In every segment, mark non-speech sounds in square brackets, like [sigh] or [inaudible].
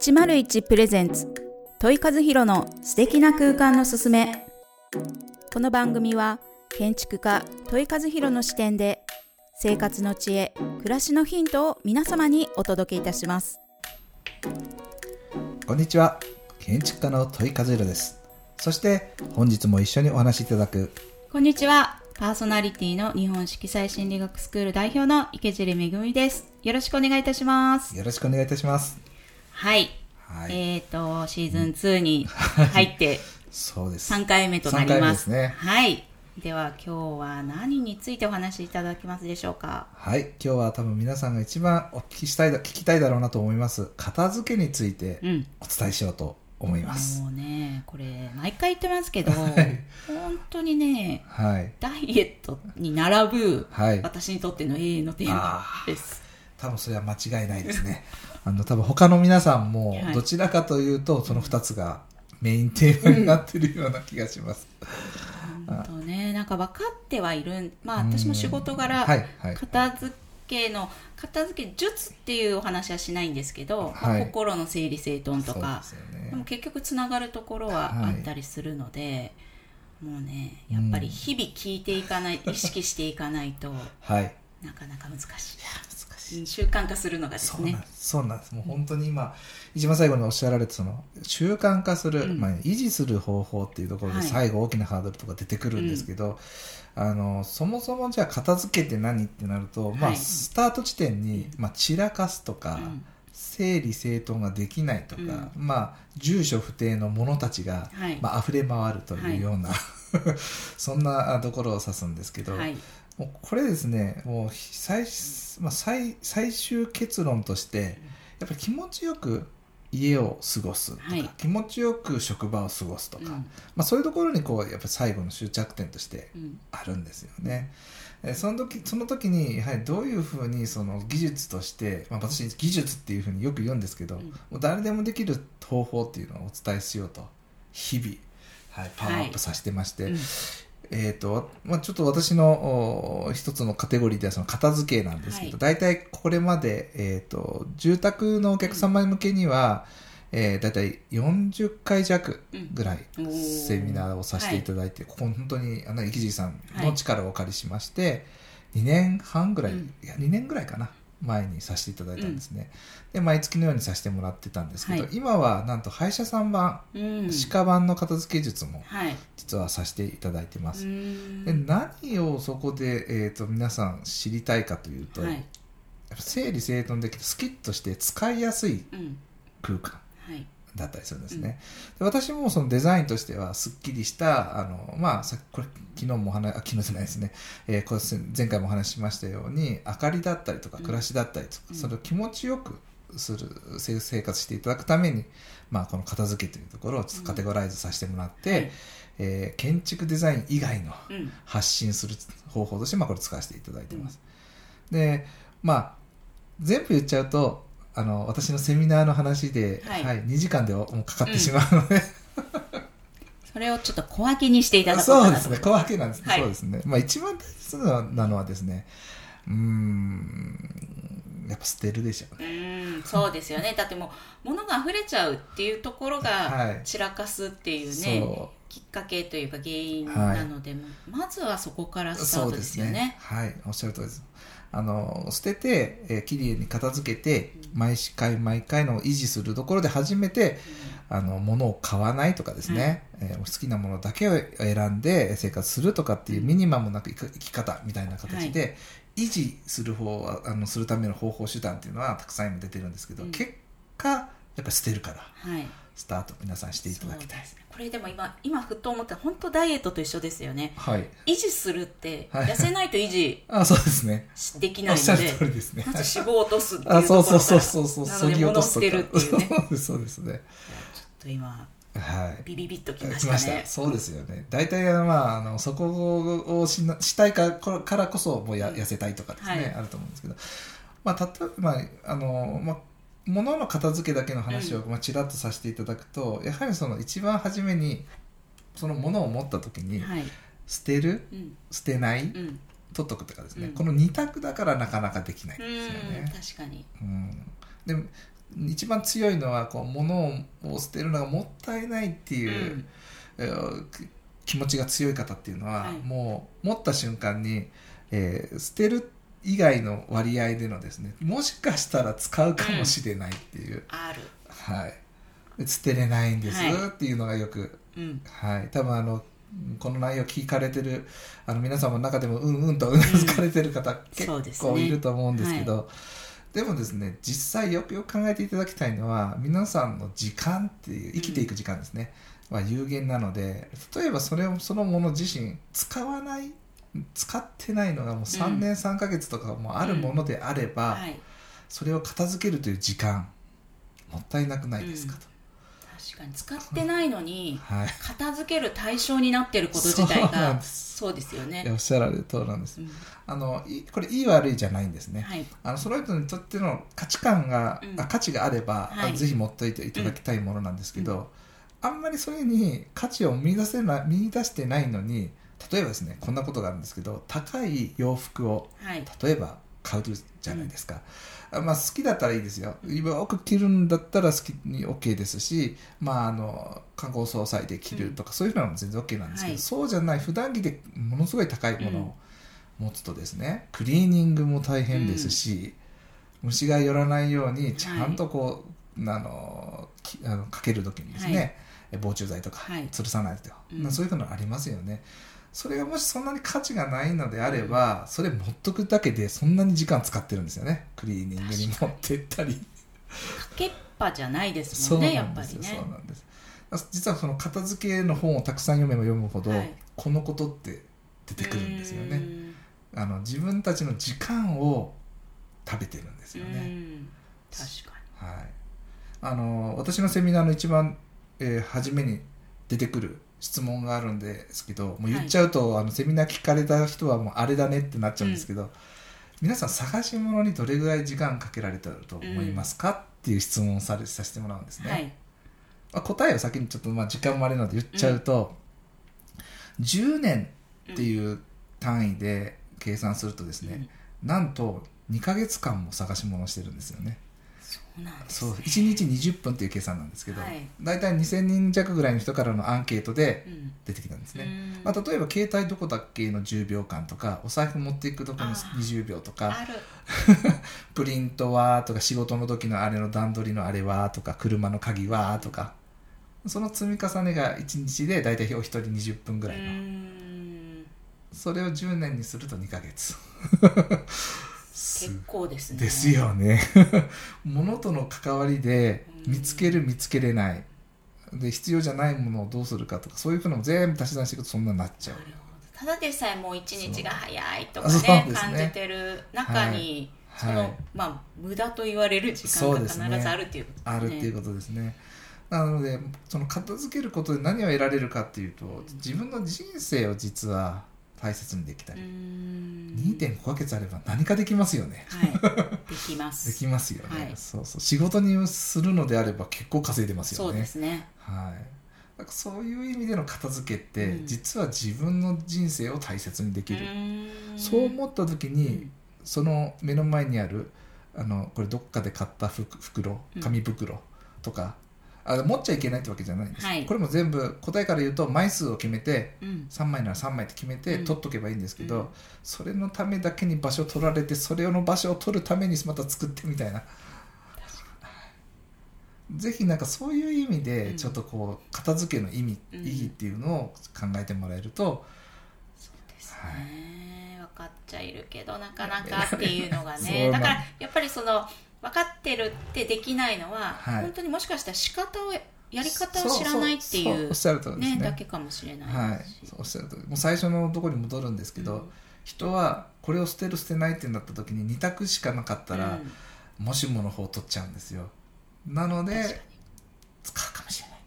101プレゼンツ。問い和弘の素敵な空間のすすめ。この番組は建築家問い和弘の視点で生活の知恵暮らしのヒントを皆様にお届けいたします。こんにちは。建築家の問い和弘です。そして本日も一緒にお話しいただく。こんにちは。パーソナリティの日本色彩心理学スクール代表の池尻めぐみです。よろしくお願いいたします。よろしくお願いいたしますはい、はい。えっ、とシーズン2に入ってそうです。3回目となりまですすね。はい。では今日は何についてお話しいただけますでしょうか？はい。今日は多分皆さんが一番お聞きしたいだ聞きたいだろうなと思います。片付けについてうん。お伝えしようと思います、もうねこれ毎回言ってますけど [laughs] い。本当にねはい。ダイエットに並ぶはい。私にとっての永遠のテーマです多分それは間違いないですね。[laughs] あの多分他の皆さんもはい。どちらかというとその2つがメインテーマになってるような気がします、本当ね。なんか分かってはいるんまあうん。私も仕事柄はいはい。片付けの片付け術っていうお話はしないんですけど、まあはい心の整理整頓とかでね。でも結局つながるところはあったりするので、もうねやっぱり日々聞いていかない、意識していかないとはい。なかなか難しい習慣化するのがですね。そうなんですそうなんです。もう本当に今一番最後におっしゃられたその習慣化する、うん。まあ、維持する方法っていうところではい。最後大きなハードルとか出てくるんですけど、あのそもそもじゃあ片付けって何ってなると、まあ、はい。スタート地点に、まあ、散らかすとか、うん整理整頓ができないとか、うん。まあ、住所不定の者たちが、はい。まあ溢れ回るというような、[laughs] そんなところを指すんですけど、はい。もうこれですねもう最,、まあ、最最終結論としてやっぱり気持ちよく家を過ごすとか、はい。気持ちよく職場を過ごすとか、うん。まあ、そういうところにこうやっぱり最後の終着点としてうん。あるんですよね。えその時その時にやはりどういうふうにその技術として、まあ、私技術っていうふうによく言うんですけど、うん。もう誰でもできる方法っていうのをお伝えしようと日々、はい、パワーアップさせてまして、うん。えーとまあ、ちょっと私のお一つのカテゴリーではその片付けなんですけど、はい。大体これまで、えー、と住宅のお客様向けには、えー、大体40回弱ぐらいセミナーをさせていただいて、ここ本当にあの池尻さんの力をお借りしまして、2年半ぐらい、うん。いや2年ぐらいかな前にさせていただいたんですね、で毎月のようにさせてもらってたんですけど、はい。今はなんと歯医者さん版、うん。歯科版の片付け術もはい。実はさせていただいてます、うん。で何をそこで、えー、と皆さん知りたいかというと、はい。整理整頓できてスキッとして使いやすいうん。空間。はいだったりするんですね、で私もそのデザインとしてはすっきりしたあのまあさこれ昨日もお話あ昨日じゃないですね、えーこれ前回もお話ししましたように明かりだったりとかうん。暮らしだったりとか、うん。それを気持ちよくする生生活していただくために、まあ、この片付けというところをカテゴライズさせてもらって、はい。えー建築デザイン以外のうん。発信する方法として、まあ、これ使わせていただいてます、でまあ全部言っちゃうとあの私のセミナーの話で、はい。2時間でもうかかってしまうので、それをちょっと小分けにしていただこうそうですね。小分けなんですね、はい。そうですね。まあ一番大切なのはですねうーんやっぱ捨てるでしょううねんそうですよね。だってもう物が溢れちゃうっていうところはい。が散らかすっていうね、そきっかけというか原因なので、まずはそこからうスタートですよね。はい。おっしゃる通りですあの捨てて、えー、きれいに片付けて毎回毎回の維持するところで初めてあの物を買わないとかですね、えー好きなものだけを選んで生活するとかっていうミニマムなく生き方みたいな形で、維持する方はあのするための方法手段っていうのはたくさん今出てるんですけど、うん。結果やっぱ捨てるから。はいスタート皆さんしていただきたい。そうですね。これでも今今ふと思った本当ダイエットと一緒ですよね。はい。維持するって、はい。痩せないと維持 [laughs] あそうですね。できないのでですね。まず脂肪を落とすっていうあところからそうそうそうそうそうなので物を捨てるっていうね。ちょっそうですそうですね。と今はい。ビビビッときま来した。ねそうですよね。大体まああのそこをしなしたいかこからこそもうやうん。痩せたいとかですね、はい。あると思うんですけど。まあ例えば、まああのまあ物の片付けだけの話を、まあ、ちらっとさせていただくとやはりその一番初めにその物を持った時にはい。捨てる？うん。捨てない？うん。取っとくとかですね、うん。この二択だからなかなかできないんうですよんね。確かに。うん、で一番強いのはこう物を捨てるのがもったいないっていう、気持ちが強い方っていうのは、はい。もう持った瞬間に、えー捨てる以外の割合でのですねもしかしたら使うかもしれないっていう、ある。はい。で捨てれないんですはい。っていうのがよく、うん。はい、多分あのこの内容聞かれてるあの皆様の中でもうんうんとうなずかれてる方、結構いると思うんですけどでもですね実際よくよく考えていただきたいのは皆さんの時間っていう生きていく時間ですね、は有限なので例えばそれをそのもの自身使わない使ってないのがもう3年3ヶ月とかもあるものであれば、はい。それを片付けるという時間もったいなくないですかと、確かに。使ってないのにはい。片付ける対象になってること自体がです。そうですよね。おっしゃられる通りなんです。うん。あのいこれいい悪いじゃないんですね、はい。あのその人にとっての価値観が、うん。あ価値があれば、はい。あぜひ持っておいていただきたいものなんですけど、あんまりそれに価値を見出せな見出してないのに例えばですねこんなことがあるんですけど高い洋服をはい。例えば買うじゃないですか、あまあ、好きだったらいいですよ。よく着るんだったら好きに OK ですし、まあ、あの観光総裁で着るとか、そういうのも全然 OK なんですけど、はい。そうじゃない普段着でものすごい高いものを持つとですね、クリーニングも大変ですし、虫が寄らないようにちゃんとこう、あのきあのかける時にですね、防虫剤とかはい。吊るさないと。か、うん。まあそういうのありますよねそれがもしそんなに価値がないのであれば、それ持っとくだけでそんなに時間使ってるんですよね。クリーニングに持ってったり。かけっぱじゃないですそうんもねやなんですよ、っぱりね。そうなんです。実はその片付けの本をたくさん読めば読むほど、はい。このことって出てくるんですよね。うん。あの自分たちの時間を食べてるんですようね、ん。確かはい、あの私のセミナーの一番、えー初めに出てくる質問があるんですけどもう言っちゃうと、あのセミナー聞かれた人はもうあれだねってなっちゃうんですけど、皆さん探し物にどれぐらい時間かけられたと思いますか、っていう質問をされさせてもらうんですね、にはい。まあ、答えを先にちょっとまあ時間もあれなので言っちゃうと、10年っていう単位で計算するとですね、なんと2ヶ月間も探し物をしてるんですよね。そうなんです。そう1日20分っていう計算なんですけど、はい。大体2000人弱ぐらいの人からのアンケートでうん。出てきたんですね、うん。まあ、例えば携帯どこだっけの10秒間とかお財布持っていくとこのあー。20秒とかある。[laughs] プリントはとか仕事の時のあれの段取りのあれはとか車の鍵はとかその積み重ねが1日で大体お一人20分ぐらいの、うん。それを10年にすると2ヶ月。す結構ですね。ですよね。[laughs] 物との関わりで見つける見つけれない。で必要じゃないものをどうするかとかそういうふうのも全部足し算していくとそんなになっちゃう。ただでさえもう一日が早いとかねね。感じてる中に、その、はい。まあ無駄と言われる時間が必ずあるっていうことあるっていうことですね。なのでその片付けることで何を得られるかっていうと自分の人生を実は大切にできたうり、ん2.5ヶ月あれば何かできますよね。はい。できます。[laughs] できますよね、はい。そうそう。仕事にするのであれば結構稼いでますよね。そうですね。はい。だからそういう意味での片付けって、うん。実は自分の人生を大切にできる、うん。そう思った時に、うん。その目の前にあるあのこれどっかで買ったふく袋うん。紙袋とか、あ持っちゃいけないってわけじゃないんです、はい。これも全部答えから言うと枚数を決めてうん。3枚なら3枚って決めてうん。取っとけばいいんですけど、うん。それのためだけに場所を取られてそれの場所を取るためにまた作ってみたいな。ぜひなんかそういう意味うん。でちょっとこう片付けの意味、うん意義っていうのを考えてもらえるとそうですね、分かっちゃいるけどなかなかっていうのがね。[laughs] だからやっぱりその分かってるってできないのは、はい。本当にもしかしたら仕方をやり方を知らないっていそうね。ねだけかもしれないはい。しそうおっしゃる通り。もう最初のところに戻るんですけど、うん人はこれを捨てる捨てないってなった時に2択しかなかったら、うん。もしもの方を取っちゃうんですよ。なので使うかもしれない。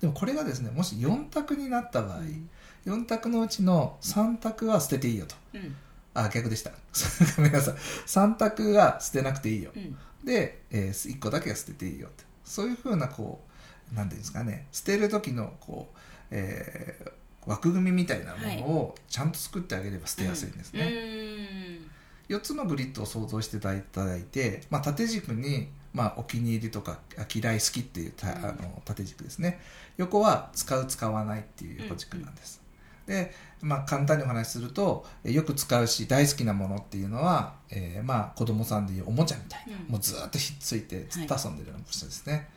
でもこれがですねもし4択になった場合、に4択のうちの3択は捨てていいよと。うんあ逆でした。[laughs] ごめんなさい。3択は捨てなくていいよ。うん。で、え1個だけは捨てていいよって。そういうふうなこうなんていうんですかね。捨てる時のこう、えー枠組みみたいなものをちゃんと作ってあげれば捨てやすいんですね、うん。4つのグリッドを想像していただいて、まあ、縦軸にまあ、お気に入りとかあ嫌い好きっていうたあの縦軸ですね。横は使う使わないっていう横軸なんです、で、まあ、簡単にお話しするとえよく使うし大好きなものっていうのは、えーまあ、子供さんでいうおもちゃみたいな、うん。もうずーっとひっついてずっと遊んでるような人ですね、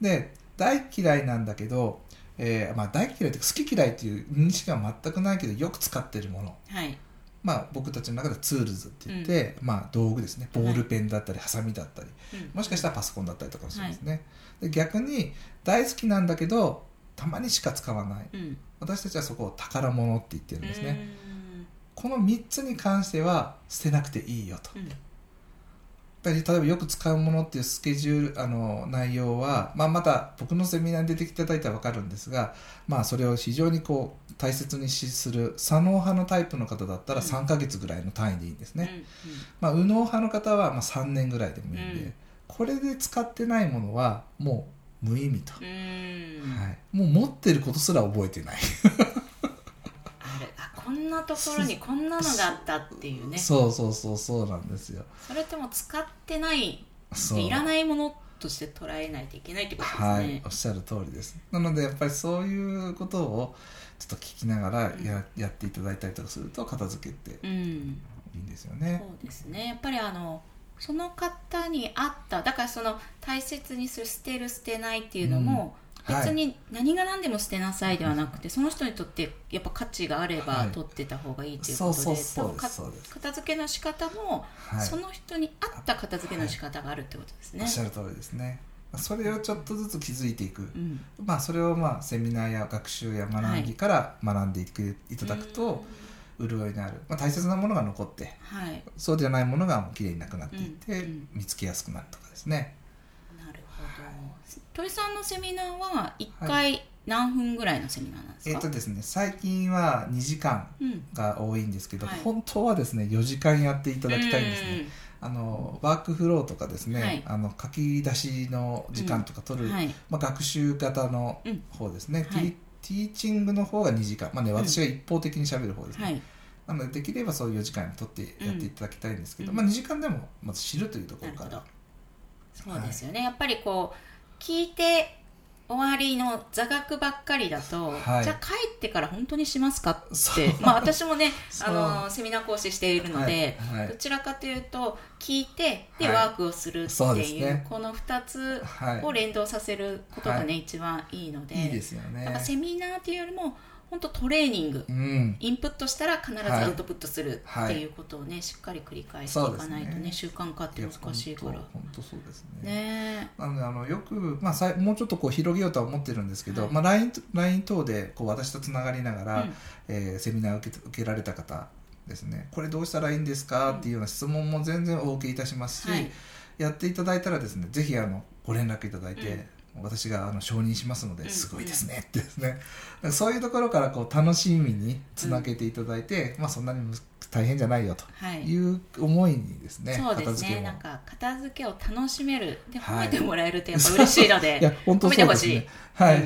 で大嫌いなんだけど、えーまあ、大嫌いっていうか好き嫌いっていう認識が全くないけどよく使ってるもの。はい。まあ、僕たちの中でツールズって言って、まあ、道具ですね。ボールペンだったりハサミだったり。うん。もしかしたらパソコンだったりとかもしれないですね、で逆に大好きなんだけどたまにしか使わない。うん。私たちはそこを宝物って言ってるんですね、うん。この3つに関しては捨てなくていいよと。うん。例えばよく使うものっていうスケジュールあの内容は、まあ、また僕のセミナーに出てきていただいたら分かるんですが、まあ、それを非常にこう大切にしする左脳派のタイプの方だったらうん。3ヶ月ぐらいの単位でいいんですね、うん。まあ、右脳派の方はまあ3年ぐらいでもいいんで、うん。これで使ってないものはもう無意味と、うん。うんはい、もう持ってることすら覚えてない、あるあこんなところにこんなのがあったっていうね。そうそうそうそうなんですよ。それってもう使ってないいらないものとして捉えないといけないってことですね、はいおっしゃる通りです。なのでやっぱりそういうことをちょっと聞きながらや,、やっていただいたりとかすると片付けてうん。いいんですよね、そうですね。やっぱりあのその方に合っただからその大切にする捨てる捨てないっていうのも、うん。はい。別に何が何でも捨てなさいではなくて、その人にとってやっぱ価値があればはい。取ってた方がいいということで、片付けの仕方も、はい。その人に合った片付けの仕方があるってことですね。おっしゃる通りですね。それをちょっとずつ気づいていく、うん。まあ、それをまあセミナーや学習や学びから学んでいく、い、ただくと潤いのある、まあ、大切なものが残ってはい。そうではないものがもうきれいになくなっていって、うんうん。見つけやすくなるとかですね。なるほど。鳥さんのセミナーは1回何分ぐらいのセミナーなんですか、えっ、とですね最近は2時間うん。が多いんですけど、はい。本当はですね4時間やっていただきたいんですね、あのワークフローとかですね、はい。あの書き出しの時間とか取る、はい。まあ、学習型のうん。方ですね、はいティーチングの方が2時間、まあね、私が一方的にしゃべる方ですね、はい。なのでできればそういう4時間に取ってやっていただきたいんですけど、うん。まあ、2時間でもまず知るというところから。そうですよね、やっぱりこう聞いて終わりの座学ばっかりだと、はい。じゃあ帰ってから本当にしますかってまあ私もねあのセミナー講師しているので、はい。はい。どちらかというと聞いてで、はい。ワークをするっていうね。この2つはい。を連動させることがね、は一番いいので。いいですよね。だからセミナーっていうよりも本当トレーニングうん。インプットしたら必ずはい。アウトプットするっていうことをね、しっかり繰り返していかないとねね。習慣化って難しいから。本当そうですね。ねなのであのよく、まあ、もうちょっとこう広げようとは思ってるんですけど、はい。まあ、LINE, LINE 等でこう私とつながりながら、うん。えーセミナーを受け受けられた方ですね。これどうしたらいいんですかっていうような質問も全然お受けいたしますし、はい。やっていただいたらですねぜひあのご連絡いただいて、私があの承認しますのでうん。すごいですね。ってですね、そういうところからこう楽しみにつなげていただいて、まあ、そんなにむ大変じゃないよとはい。いう思いにですね、そうですね。なんか片付けを楽しめるではい。褒めてもらえるとやっぱ嬉しいので、[laughs] いや本当そうですね。はい、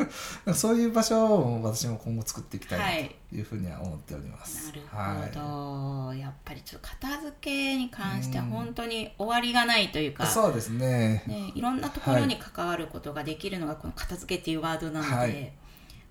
[laughs] そういう場所を私も今後作っていきたいなとい。うふうには思っております。なるはほど、やっぱりちょっと片付けに関しては本当に終わりがないというか、い、そうですね。ね、いろんなところに関わることができるのがこの片付けっていうワードなので、はい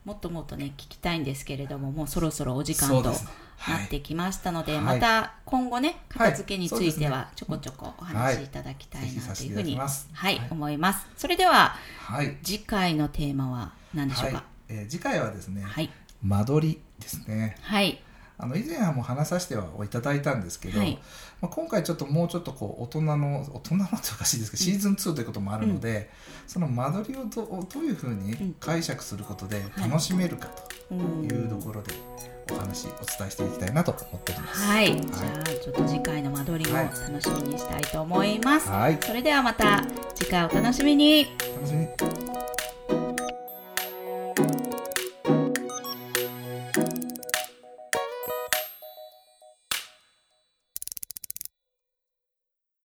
もっともっとね聞きたいんですけれどももうそろそろお時間となってきましたので、はい。また今後ね片付けについてはちょこちょこお話しいただきたいなというふうに、ははい。いはい。思います。それでははい。次回のテーマは何でしょうはい。か。えー次回はですね、はい。間取りですね。はいあの以前はもう話させてはいただいたんですけど、はい。まあ、今回ちょっともうちょっとこう大人の [laughs] 大人のっておかしいですけど、シーズン2ということもあるので、その間取りをどどういうふうに解釈することで楽しめるかとい。うところでお話お伝えしていきたいなと思っております。はい、じゃあちょっと次回の間取りもはい楽しみにしたいと思います、はい、それではまた次回お楽しみに。楽しみ。に